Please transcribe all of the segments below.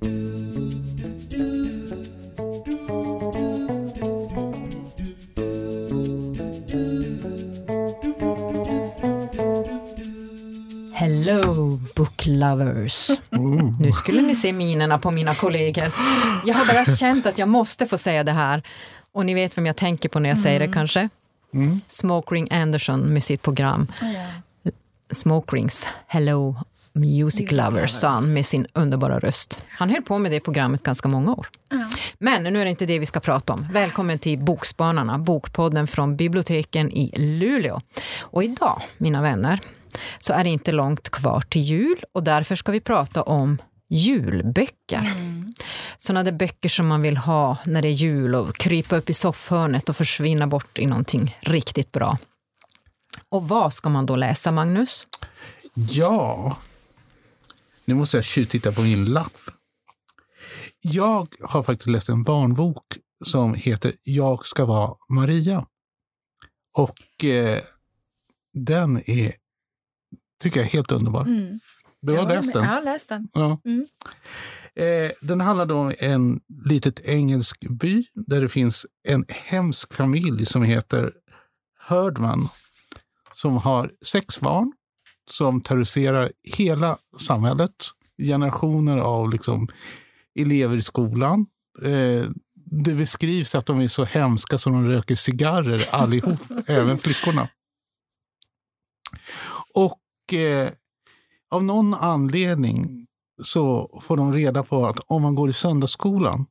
Hello book lovers. Nu skulle ni se minerna på mina kollegor. Jag har bara känt att jag måste få säga det här. Och ni vet vem jag tänker på när jag säger det kanske? Mm. Smoke Anderson med sitt program Smoke Rings Hello Music, Lovers, sa han med sin underbara röst. Han höll på med det programmet ganska många år. Men nu är det inte det vi ska prata om. Välkommen till Bokspanarna, bokpodden från biblioteken i Luleå. Och idag, mina vänner, så är det inte långt kvar till jul och därför ska vi prata om julböcker. Sådana där böcker som man vill ha när det är jul och krypa upp i soffhörnet och försvinna bort i någonting riktigt bra. Och vad ska man då läsa, Magnus? Ja, nu måste jag tjuvtitta på min lapp. Jag har faktiskt läst en barnbok som heter Jag ska vara Maria. Och eh, den är, tycker jag, helt underbar. Mm. Du har läst den? Jag har läst den. Ja. Mm. Eh, den handlar om en litet engelsk by där det finns en hemsk familj som heter Herdman som har sex barn som terroriserar hela samhället. Generationer av liksom, elever i skolan. Eh, det beskrivs att de är så hemska som de röker cigarrer allihop, även flickorna. Och eh, av någon anledning så får de reda på att om man går i söndagsskolan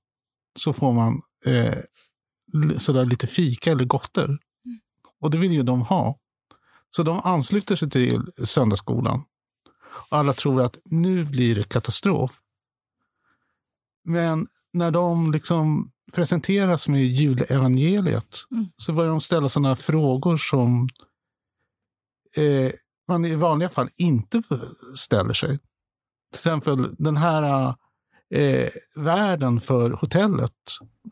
så får man eh, sådär lite fika eller gotter. Och det vill ju de ha. Så de ansluter sig till söndagsskolan. Och alla tror att nu blir det katastrof. Men när de liksom presenteras med julevangeliet Mm. så börjar de ställa sådana frågor som eh, man i vanliga fall inte ställer sig. Till exempel den här eh, värden för hotellet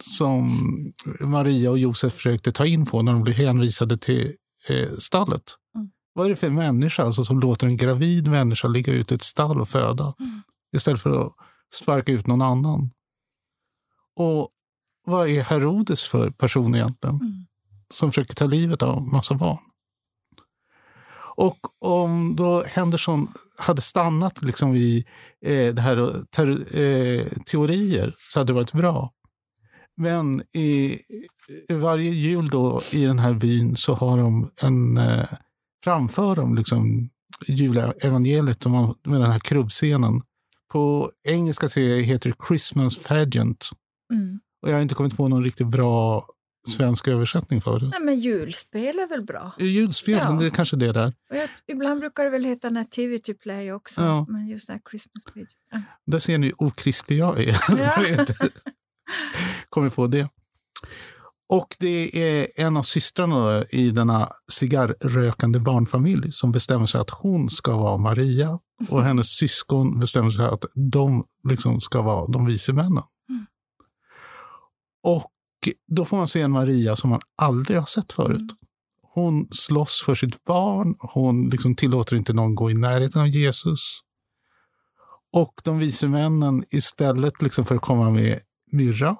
som Maria och Josef försökte ta in på när de blev hänvisade till eh, stallet. Mm. Vad är det för människa alltså, som låter en gravid människa ligga ute i ett stall och föda Mm. istället för att sparka ut någon annan? Och vad är Herodes för person egentligen? Mm. Som försöker ta livet av en massa barn. Och om då Henderson hade stannat liksom vid eh, det här ter- eh, teorier så hade det varit bra. Men i, i varje jul då i den här byn så har de en, eh, framför de liksom julevangeliet med den här krubbscenen. På engelska så heter det Christmas pageant. Mm. Och jag har inte kommit på någon riktigt bra svensk översättning för det. Nej, men julspel är väl bra? Julspel, Ja. det är kanske det där. Jag, ibland brukar det väl heta Nativity Play också, Ja. men just det här Christmas Page. Ja. Där ser ni hur okristlig jag är. Ja. Kommit på det. Och det är en av systrarna i denna cigarrrökande barnfamilj som bestämmer sig att hon ska vara Maria och hennes syskon bestämmer sig att de liksom ska vara de vise männen. Mm. Och då får man se en Maria som man aldrig har sett förut. Mm. Hon slåss för sitt barn. Hon liksom tillåter inte någon gå i närheten av Jesus. Och de vise männen istället liksom för att komma med myrra,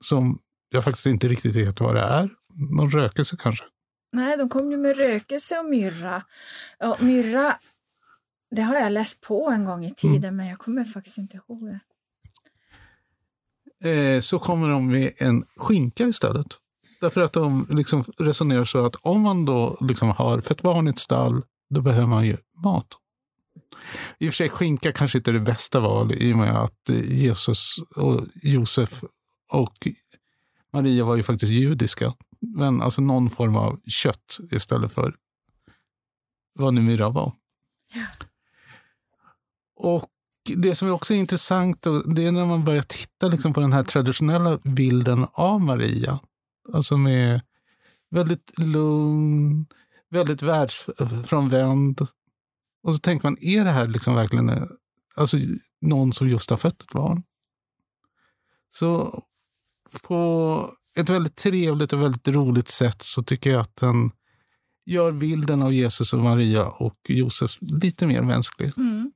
som jag faktiskt inte riktigt vet vad det är. Någon rökelse kanske. Nej, de kom ju med rökelse och myrra. Och myrra, det har jag läst på en gång i tiden, men jag kommer faktiskt inte ihåg det. Eh, så kommer de med en skinka istället. Därför att de liksom resonerar så att om man då liksom har fött barn i ett stall, då behöver man ju mat. I och för sig, skinka kanske inte är det bästa val i och med att eh, Jesus och Josef och Maria var ju faktiskt judiska. Men alltså någon form av kött istället för vad nu myrra var. Ja. Och det som också är intressant det är när man börjar titta liksom på den här traditionella bilden av Maria. Alltså med väldigt lugn, väldigt världsfrånvänd. Och så tänker man, är det här liksom verkligen eh, alltså, någon som just har fött ett barn? Så på ett väldigt trevligt och väldigt roligt sätt så tycker jag att den gör bilden av Jesus och Maria och Josef lite mer mänsklig. Mm.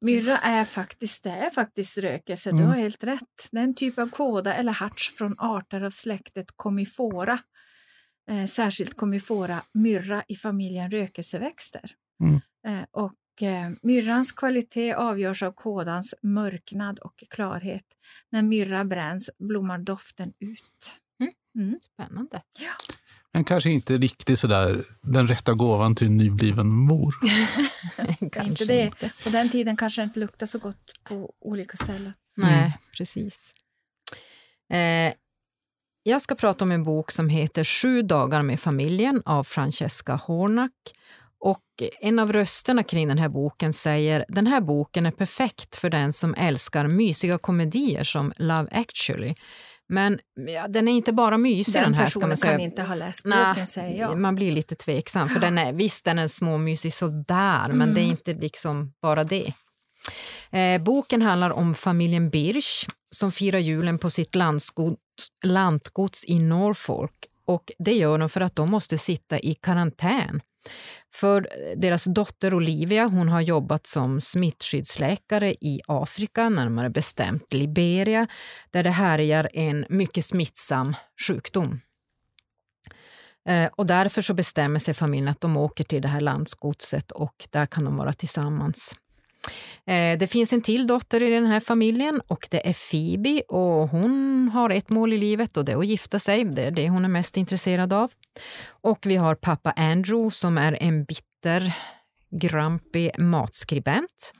Myrra är faktiskt, det är faktiskt rökelse, Mm. du har helt rätt. Det är en typ av kåda eller harts från arter av släktet Comifora. Eh, särskilt Comifora myrra i familjen rökelseväxter. Mm. Eh, och myrrans kvalitet avgörs av kådans mörknad och klarhet. När myrra bränns blommar doften ut. Spännande. Men kanske inte riktigt sådär den rätta gåvan till en nybliven mor. Kanske inte det. På den tiden kanske det inte luktade så gott på olika ställen. Nej, Mm. precis. Eh, jag ska prata om en bok som heter Sju dagar med familjen av Francesca Hornack. Och en av rösterna kring den här boken säger den här boken är perfekt för den som älskar mysiga komedier som Love actually. Men ja, den är inte bara mysig den, Den här ska man säga. kan inte ha läst boken säger jag. Man blir lite tveksam, för den är, visst den är småmysig sådär, men Mm. det är inte liksom bara det. Eh, boken handlar om familjen Birch som firar julen på sitt landsgods, lantgods i Norfolk. Och det gör de för att de måste sitta i karantän. För deras dotter Olivia hon har jobbat som smittskyddsläkare i Afrika, närmare bestämt Liberia, där det härjar en mycket smittsam sjukdom. Eh, och därför så bestämmer sig familjen att de åker till det här landsgodset och där kan de vara tillsammans. Eh, det finns en till dotter i den här familjen och det är Phoebe och hon har ett mål i livet och det är att gifta sig. Det är det hon är mest intresserad av. Och vi har pappa Andrew som är en bitter, grumpy matskribent.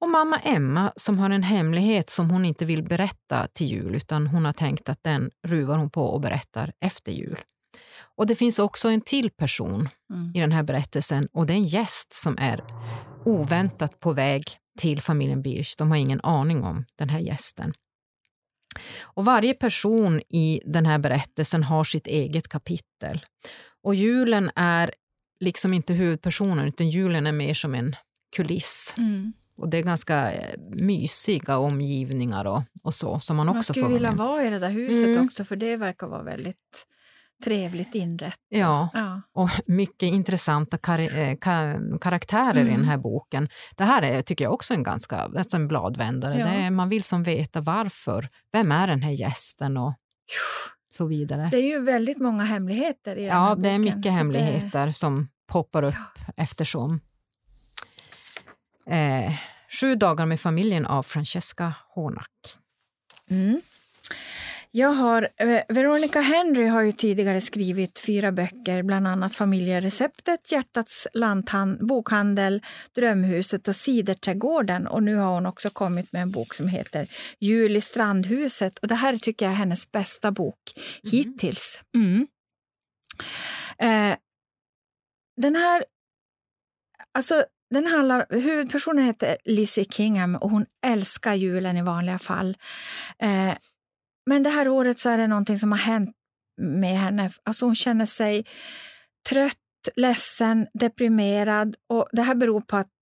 Och mamma Emma som har en hemlighet som hon inte vill berätta till jul utan hon har tänkt att den ruvar hon på och berättar efter jul. Och det finns också en till person Mm. i den här berättelsen och det är en gäst som är oväntat på väg till familjen Birch. De har ingen aning om den här gästen. Och varje person i den här berättelsen har sitt eget kapitel. Och julen är liksom inte huvudpersonen utan julen är mer som en kuliss. Mm. Och det är ganska eh, mysiga omgivningar och, och så som man Man också skulle får vilja vara i det där huset Mm. också för det verkar vara väldigt trevligt inrett. Ja, Ja. och mycket intressanta kar- eh, ka- karaktärer i Mm. den här boken. Det här är, tycker jag också en ganska alltså en bladvändare. Ja. Är, man vill som veta varför. Vem är den här gästen och så vidare. Det är ju väldigt många hemligheter i den här ja, det är boken, mycket så det- hemligheter som poppar upp eftersom. Eh, Sju dagar med familjen av Francesca Hornack. Mm. Jag har, eh, Veronica Henry har ju tidigare skrivit fyra böcker, bland annat Familjereceptet, Hjärtats lanthan, bokhandel, Drömhuset och Ciderträdgården. Och nu har hon också kommit med en bok som heter Jul i strandhuset. Och det här tycker jag är hennes bästa bok hittills. Mm. Eh, den här, alltså den handlar, huvudpersonen heter Lizzie Kingham och hon älskar julen i vanliga fall. Eh, men det här året så är det någonting som har hänt med henne. Alltså hon känner sig trött, ledsen, deprimerad och det här beror på att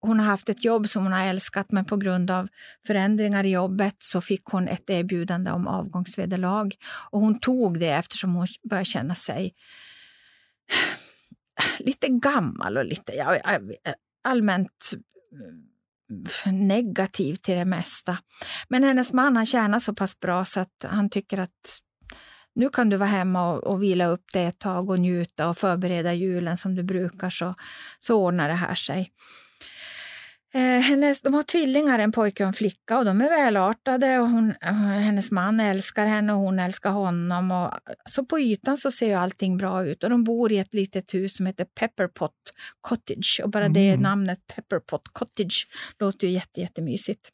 hon har haft ett jobb som hon har älskat men på grund av förändringar i jobbet så fick hon ett erbjudande om avgångsvederlag och hon tog det eftersom hon började känna sig lite gammal och lite allmänt negativ till det mesta. Men hennes man han tjänar så pass bra så att han tycker att nu kan du vara hemma och, och vila upp dig ett tag och njuta och förbereda julen som du brukar så, så ordnar det här sig. Eh, hennes, de har tvillingar, en pojke och en flicka och de är välartade och hon, hennes man älskar henne och hon älskar honom. Och, så på ytan så ser ju allting bra ut och de bor i ett litet hus som heter Pepperpot Cottage och bara det Mm. namnet Pepperpot Cottage låter ju jätte, jättemysigt.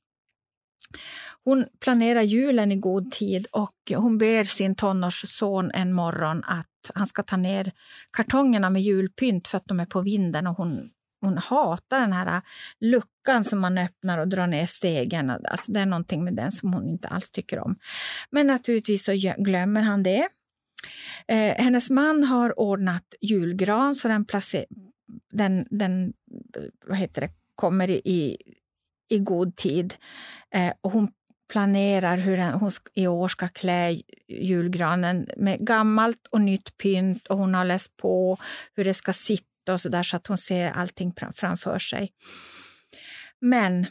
Hon planerar julen i god tid och hon ber sin tonårsson en morgon att han ska ta ner kartongerna med julpynt för att de är på vinden och hon hon hatar den här äh, luckan som man öppnar och drar ner stegen. Alltså det är någonting med den som hon inte alls tycker om. Men naturligtvis så glömmer han det. Eh, hennes man har ordnat julgran så den, placer- den, den vad heter det, kommer i, i god tid. Eh, och hon planerar hur den, hon i år ska klä julgranen med gammalt och nytt pynt och hon har läst på hur det ska sitta och så där så att hon ser allting framför sig. Men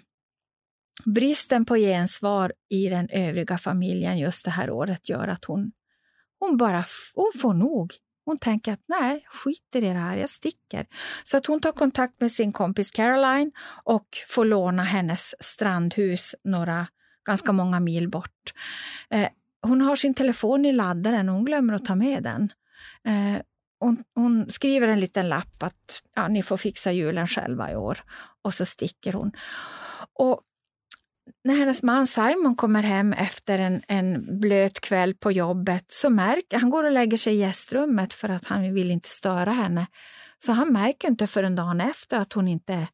bristen på gensvar i den övriga familjen just det här året gör att hon, hon bara hon får nog. Hon tänker att nej, skit i det här, jag sticker. Så att hon tar kontakt med sin kompis Caroline och får låna hennes strandhus några, ganska många mil bort. Eh, hon har sin telefon i laddaren och hon glömmer att ta med den. Eh, hon, hon, skriver en liten lapp att ja, ni får fixa julen själva i år och så sticker hon. Och när hennes man Simon kommer hem efter en, en blöt kväll på jobbet så märker han går och lägger sig i gästrummet för att han vill inte störa henne. Så han märker inte förrän dagen efter att hon inte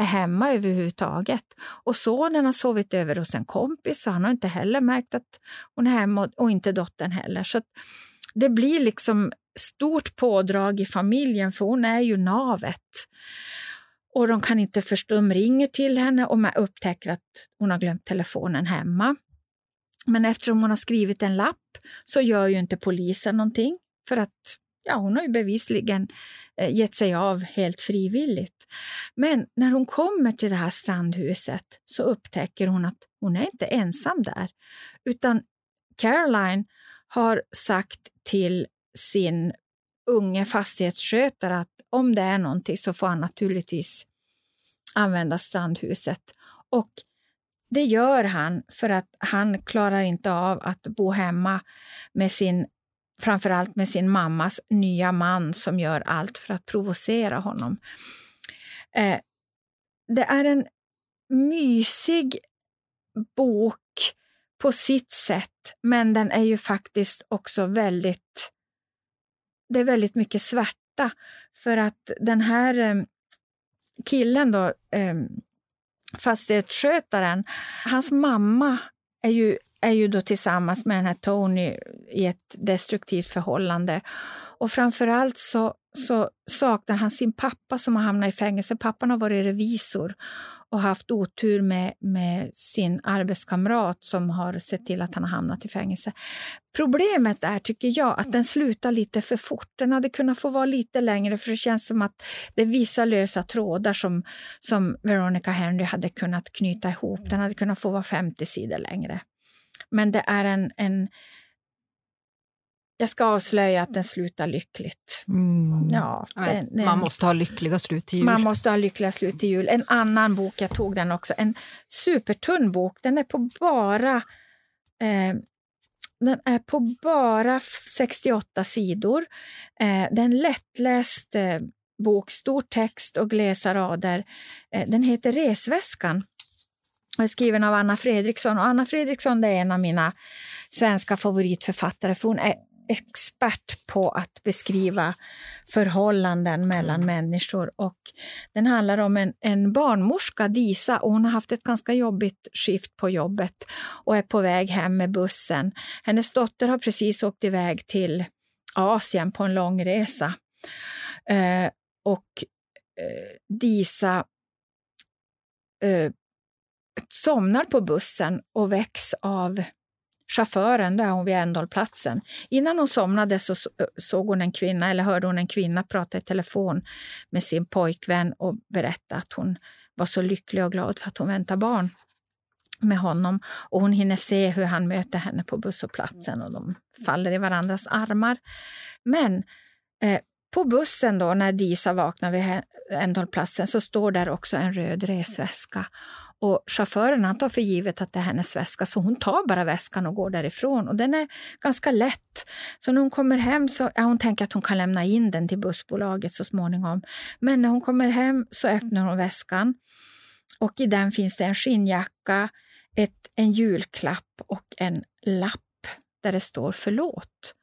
är hemma överhuvudtaget. Och sonen har sovit över hos en kompis så han har inte heller märkt att hon är hemma och, och inte dottern heller. Så det blir liksom stort pådrag i familjen för hon är ju navet. Och de kan inte förstå, de ringer till henne och man upptäcker att hon har glömt telefonen hemma. Men eftersom hon har skrivit en lapp så gör ju inte polisen någonting för att ja, hon har ju bevisligen eh, gett sig av helt frivilligt. Men när hon kommer till det här strandhuset så upptäcker hon att hon är inte ensam där, utan Caroline har sagt till sin unge fastighetsskötare att om det är någonting så får han naturligtvis använda strandhuset. Och det gör han för att han klarar inte av att bo hemma med sin framförallt med sin mammas nya man som gör allt för att provocera honom. Eh, det är en mysig bok på sitt sätt, men den är ju faktiskt också väldigt... Det är väldigt mycket svärta, för att den här eh, killen då, eh, fastighetsskötaren, hans mamma är ju är ju då tillsammans med den här Tony i ett destruktivt förhållande. Och framförallt så, så saknar han sin pappa som har hamnat i fängelse. Pappan har varit revisor och haft otur med, med sin arbetskamrat som har sett till att han har hamnat i fängelse. Problemet är, tycker jag, att den slutar lite för fort. Den hade kunnat få vara lite längre för det känns som att det är vissa lösa trådar som, som Veronica Henry hade kunnat knyta ihop. Den hade kunnat få vara 50 sidor längre. Men det är en, en jag ska avslöja att den slutar lyckligt. Mm. Ja, den, den, man måste ha lyckliga slut till jul. Man måste ha lyckliga slut till jul. En annan bok, jag tog den också, en supertunn bok. Den är på bara eh, den är på bara 68 sidor. Eh, det är en lättläst eh, bok, stor text och glesa rader. Eh, den heter Resväskan och är skriven av Anna Fredriksson. Och Anna Fredriksson är en av mina svenska favoritförfattare för hon är expert på att beskriva förhållanden mellan människor. Och den handlar om en, en barnmorska, Disa, och hon har haft ett ganska jobbigt skift på jobbet och är på väg hem med bussen. Hennes dotter har precis åkt iväg till Asien på en lång resa. Eh, och eh, Disa eh, somnar på bussen och väcks av chauffören, där hon vid ändhållplatsen. Innan hon somnade så eh, såg hon en kvinna, eller hörde hon en kvinna prata i telefon med sin pojkvän och berätta att hon var så lycklig och glad för att hon väntar barn med honom. Och hon hinner se hur han möter henne på busshållplatsen och de faller i varandras armar. Men eh, på bussen då, när Disa vaknar vid ändhållplatsen så står där också en röd resväska. Och chauffören han tar för givet att det är hennes väska så hon tar bara väskan och går därifrån. Och den är ganska lätt. Så när hon kommer hem så ja, hon tänker att hon kan lämna in den till bussbolaget så småningom. Men när hon kommer hem så öppnar hon väskan och i den finns det en skinnjacka, ett, en julklapp och en lapp där det står förlåt.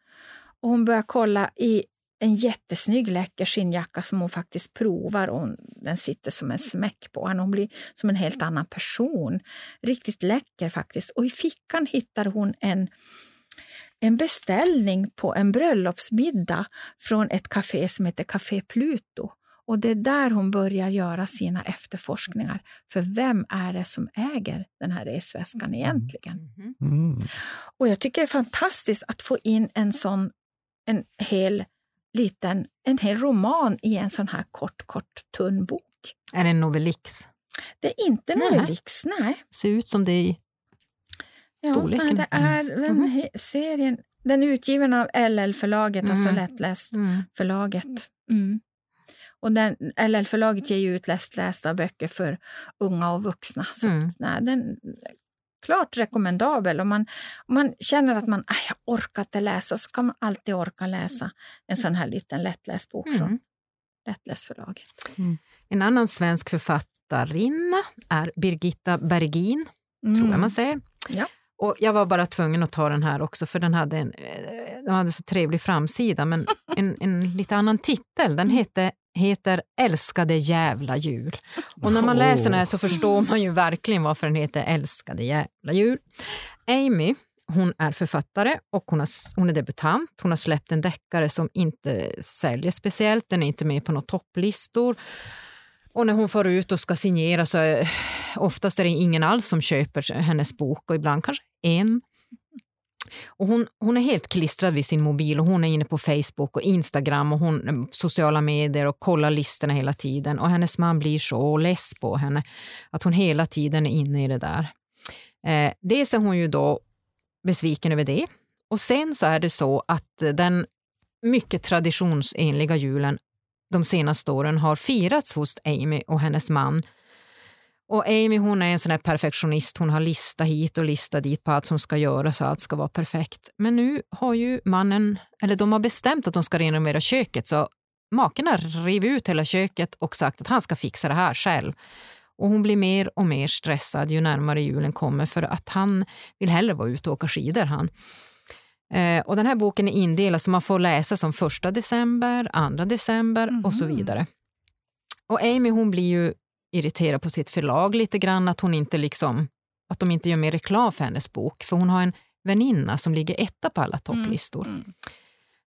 Och hon börjar kolla i en jättesnygg läcker skinnjacka som hon faktiskt provar och den sitter som en smäck på henne. Hon blir som en helt annan person. Riktigt läcker faktiskt. Och i fickan hittar hon en, en beställning på en bröllopsmiddag från ett café som heter Café Pluto. Och det är där hon börjar göra sina efterforskningar. För vem är det som äger den här resväskan egentligen? Mm. Mm. Och jag tycker det är fantastiskt att få in en sån en hel liten, en hel roman i en sån här kort, kort, tunn bok. Är det en novellix? Det är inte Norlix, nej. Ser ut som det i storleken. Ja, det är den mm. serien. Den är utgiven av LL-förlaget, mm. alltså Lättläst-förlaget. Mm. mm. Och LL-förlaget ger ju ut lättlästa böcker för unga och vuxna. Så mm. nej, den klart rekommendabel. Om man, om man känner att man jag orkar inte läsa så kan man alltid orka läsa en sån här liten lättläst bok mm. från Lättlästförlaget. Mm. En annan svensk författarinna är Birgitta Bergin, tror jag mm. man säger. Ja. Och jag var bara tvungen att ta den här också för den hade en eh, den hade så trevlig framsida men en, en lite annan titel. Den hette, heter Älskade jävla jul. Och när man läser den här så förstår man ju verkligen varför den heter Älskade jävla jul. Amy hon är författare och hon, har, hon är debutant. Hon har släppt en deckare som inte säljer speciellt, den är inte med på några topplistor. Och när hon får ut och ska signera så är, oftast är det ingen alls som köper hennes bok och ibland kanske en. Och hon, hon är helt klistrad vid sin mobil och hon är inne på Facebook och Instagram och hon, mm, sociala medier och kollar listorna hela tiden. Och hennes man blir så less på henne att hon hela tiden är inne i det där. Eh, dels är hon ju då besviken över det. Och sen så är det så att eh, den mycket traditionsenliga julen de senaste åren har firats hos Amy och hennes man. Och Amy hon är en sån här perfektionist, hon har lista hit och lista dit på allt som ska göras och allt ska vara perfekt. Men nu har ju mannen, eller de har bestämt att de ska renovera köket så maken har rivit ut hela köket och sagt att han ska fixa det här själv. Och hon blir mer och mer stressad ju närmare julen kommer för att han vill hellre vara ute och åka skidor. Han. Eh, och den här boken är indelad så man får läsa som första december, andra december mm. och så mhm. vidare. Och Amy hon blir ju irriterad på sitt förlag lite grann att hon inte liksom att de inte gör mer reklam för hennes bok, för hon har en väninna som ligger etta på alla topplistor. Mm. Mm.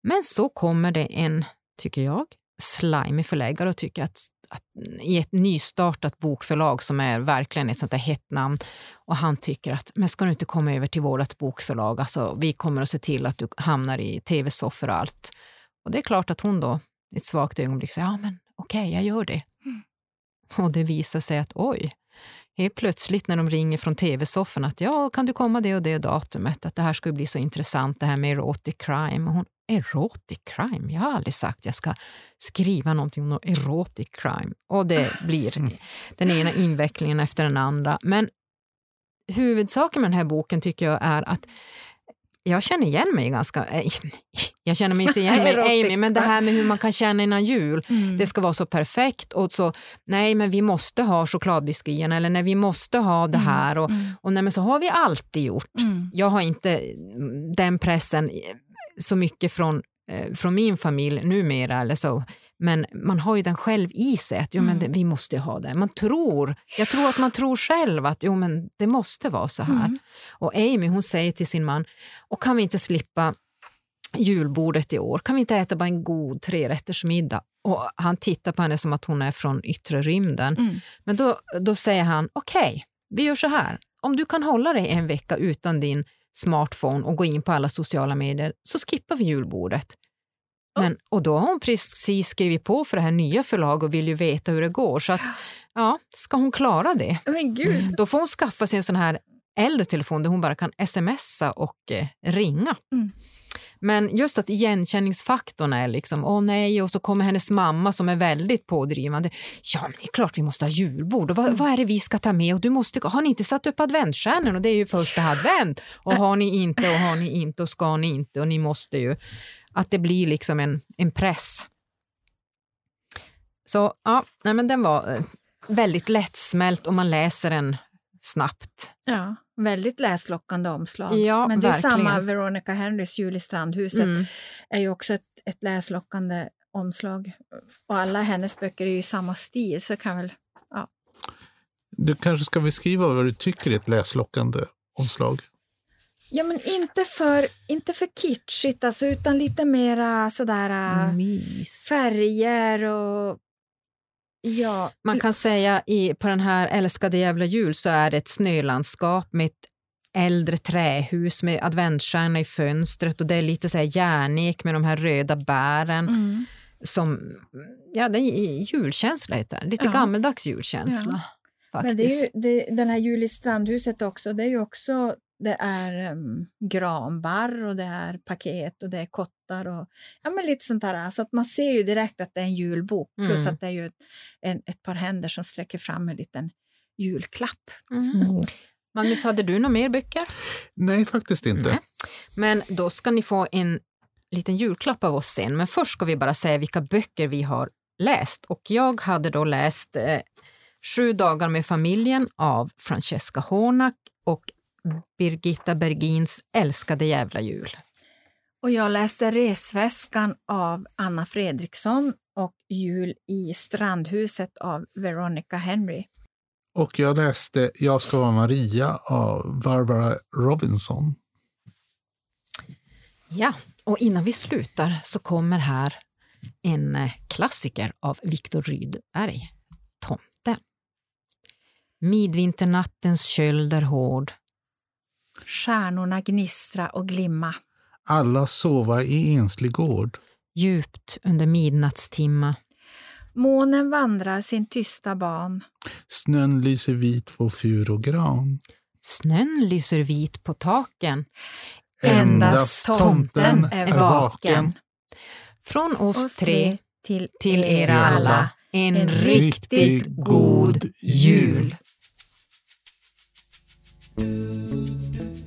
Men så kommer det en, tycker jag, slimy förläggare och tycker att, att, i ett nystartat bokförlag som är verkligen ett sånt där hett namn och han tycker att men ska du inte komma över till vårt bokförlag, alltså, vi kommer att se till att du hamnar i tv-soffor och allt. Och det är klart att hon då i ett svagt ögonblick säger ja men okej, okay, jag gör det. Mm. Och det visar sig att oj, helt plötsligt när de ringer från tv-soffan att ja, kan du komma det och det datumet, att det här ska bli så intressant det här med erotic crime. Och hon, erotic crime? Jag har aldrig sagt att jag ska skriva någonting om erotic crime. Och det blir den ena invecklingen efter den andra. Men huvudsaken med den här boken tycker jag är att jag känner igen mig ganska... Eh, jag känner mig inte igen mig Amy, men det här med hur man kan känna innan jul, mm. det ska vara så perfekt och så, nej men vi måste ha chokladbiskuiterna eller nej vi måste ha det mm. här och, mm. och nej men så har vi alltid gjort. Mm. Jag har inte den pressen så mycket från, eh, från min familj numera eller så, men man har ju den själv i sig, att jo, men det, vi måste ha det. Man tror, jag tror att man tror själv att jo, men det måste vara så här. Mm. Och Amy hon säger till sin man, och kan vi inte slippa julbordet i år? Kan vi inte äta bara en god trerättersmiddag? Och han tittar på henne som att hon är från yttre rymden. Mm. Men då, då säger han, okej, okay, vi gör så här. Om du kan hålla dig en vecka utan din smartphone och gå in på alla sociala medier så skippar vi julbordet. Men, och då har hon precis skrivit på för det här nya förlaget och vill ju veta hur det går. Så att, ja, ska hon klara det, Men Gud. då får hon skaffa sig en sån här äldre telefon där hon bara kan smsa och eh, ringa. Mm. Men just att igenkänningsfaktorn är liksom, åh nej, och så kommer hennes mamma som är väldigt pådrivande. Ja, men det är klart vi måste ha julbord. Och vad, mm. vad är det vi ska ta med? Och du måste, har ni inte satt upp adventsstjärnor? Och det är ju första advent. Och har ni inte och har ni inte och ska ni inte och ni måste ju. Att det blir liksom en, en press. Så ja, nej, men den var eh, väldigt lättsmält och man läser den snabbt. Ja, väldigt läslockande omslag. Ja, Men det verkligen. är samma Veronica Henrys Jul i strandhuset mm. är ju också ett, ett läslockande omslag. Och alla hennes böcker är ju i samma stil så kan väl... Ja. Du kanske ska beskriva vad du tycker är ett läslockande omslag? Ja, men inte för, inte för kitschigt, alltså, utan lite mera sådär äh, Mys. färger och Ja. Man kan säga i, på den här Älskade jävla jul så är det ett snölandskap med ett äldre trähus med adventsstjärna i fönstret och det är lite så här järnek med de här röda bären. Mm. Som, ja, det är julkänsla heter. Lite ja. gammeldags julkänsla. Ja. faktiskt. Men det är ju, det, den här jul i strandhuset också, det är ju också det är um, granbarr och det är paket och det är kottar och ja, men lite sånt där. Så att man ser ju direkt att det är en julbok plus Mm. att det är ju ett, en, ett par händer som sträcker fram en liten julklapp. Mm. Magnus, hade du några mer böcker? Nej, faktiskt inte. Nej. Men då ska ni få en liten julklapp av oss sen. Men först ska vi bara säga vilka böcker vi har läst. Och jag hade då läst eh, Sju dagar med familjen av Francesca Hornak och Birgitta Bergins Älskade jävla jul. Och jag läste Resväskan av Anna Fredriksson och Jul i strandhuset av Veronica Henry. Och jag läste Jag ska vara Maria av Barbara Robinson. Ja, och innan vi slutar så kommer här en eh, klassiker av Viktor Rydberg, Tomte. Midvinternattens köld är hård, Stjärnorna gnistra och glimma. Alla sova i enslig gård. djupt under midnattstimma. Månen vandrar sin tysta ban. Snön lyser vit på fur och gran. Snön lyser vit på taken. Endast tomten är vaken. Från oss, Oss tre till, till er alla en, En riktigt god god jul. jul.